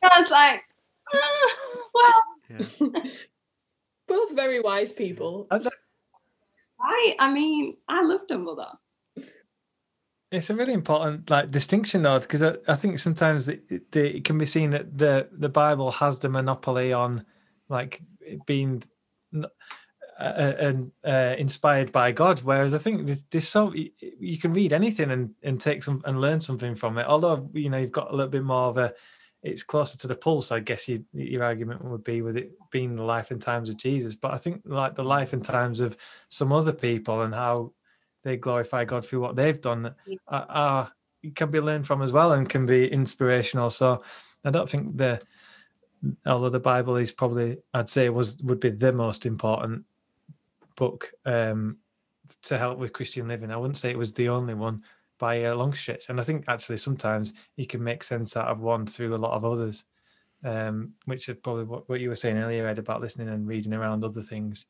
[SPEAKER 2] I was like, "Ah, "Well."
[SPEAKER 1] yeah.
[SPEAKER 4] Both very wise people.
[SPEAKER 2] I I mean, I love Dumbledore.
[SPEAKER 3] It's a really important like distinction though, because I, I think sometimes it, it, it can be seen that the the Bible has the monopoly on like being n- uh, uh, and uh, inspired by God, whereas I think there's, there's so y- you can read anything and and take some and learn something from it. Although you know you've got a little bit more of a it's closer to the pulse, I guess you, your argument would be with it being the life and times of Jesus. But I think like the life and times of some other people and how they glorify God through what they've done
[SPEAKER 2] Yeah.
[SPEAKER 3] are, are can be learned from as well and can be inspirational. So I don't think the although the Bible is probably I'd say was would be the most important book um, to help with Christian living. I wouldn't say it was the only one by a long stretch. And I think actually sometimes you can make sense out of one through a lot of others, um, which is probably what, what you were saying earlier, Ed, about listening and reading around other things.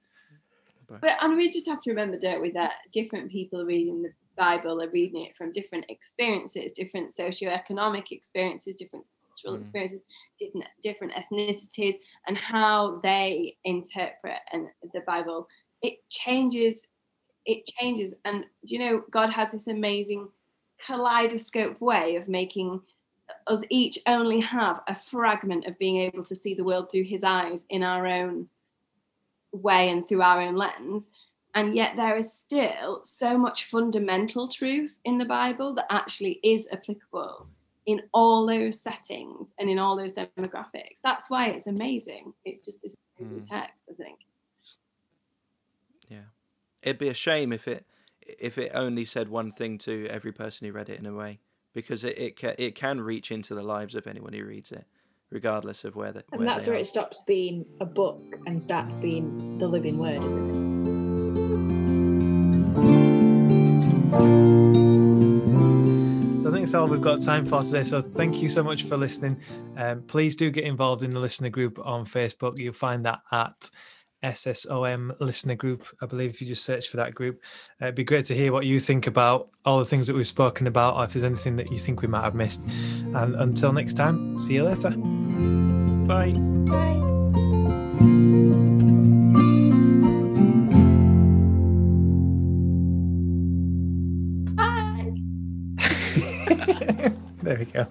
[SPEAKER 2] But and we just have to remember, don't we, that different people reading the Bible are reading it from different experiences, different socioeconomic experiences, different cultural
[SPEAKER 1] Mm.
[SPEAKER 2] experiences, different different ethnicities, and how they interpret and the Bible. It changes. It changes, and do you know God has this amazing kaleidoscope way of making us each only have a fragment of being able to see the world through His eyes in our own way and through our own lens. And yet, there is still so much fundamental truth in the Bible that actually is applicable in all those settings and in all those demographics. That's why it's amazing. It's just this amazing
[SPEAKER 1] Mm.
[SPEAKER 2] text, I think.
[SPEAKER 1] yeah, it'd be a shame if it if it only said one thing to every person who read it in a way, because it it can, it can reach into the lives of anyone who reads it, regardless of where they.
[SPEAKER 4] And that's
[SPEAKER 1] they
[SPEAKER 4] where
[SPEAKER 1] are.
[SPEAKER 4] it stops being a book and starts being the living word, isn't it?
[SPEAKER 3] So I think that's all we've got time for today. So thank you so much for listening. Um, please do get involved in the listener group on Facebook. You'll find that at SSOM listener group. I believe if you just search for that group, uh, it'd be great to hear what you think about all the things that we've spoken about, or if there's anything that you think we might have missed. And until next time, see you later.
[SPEAKER 1] Bye.
[SPEAKER 4] Bye.
[SPEAKER 2] Bye.
[SPEAKER 3] there we go.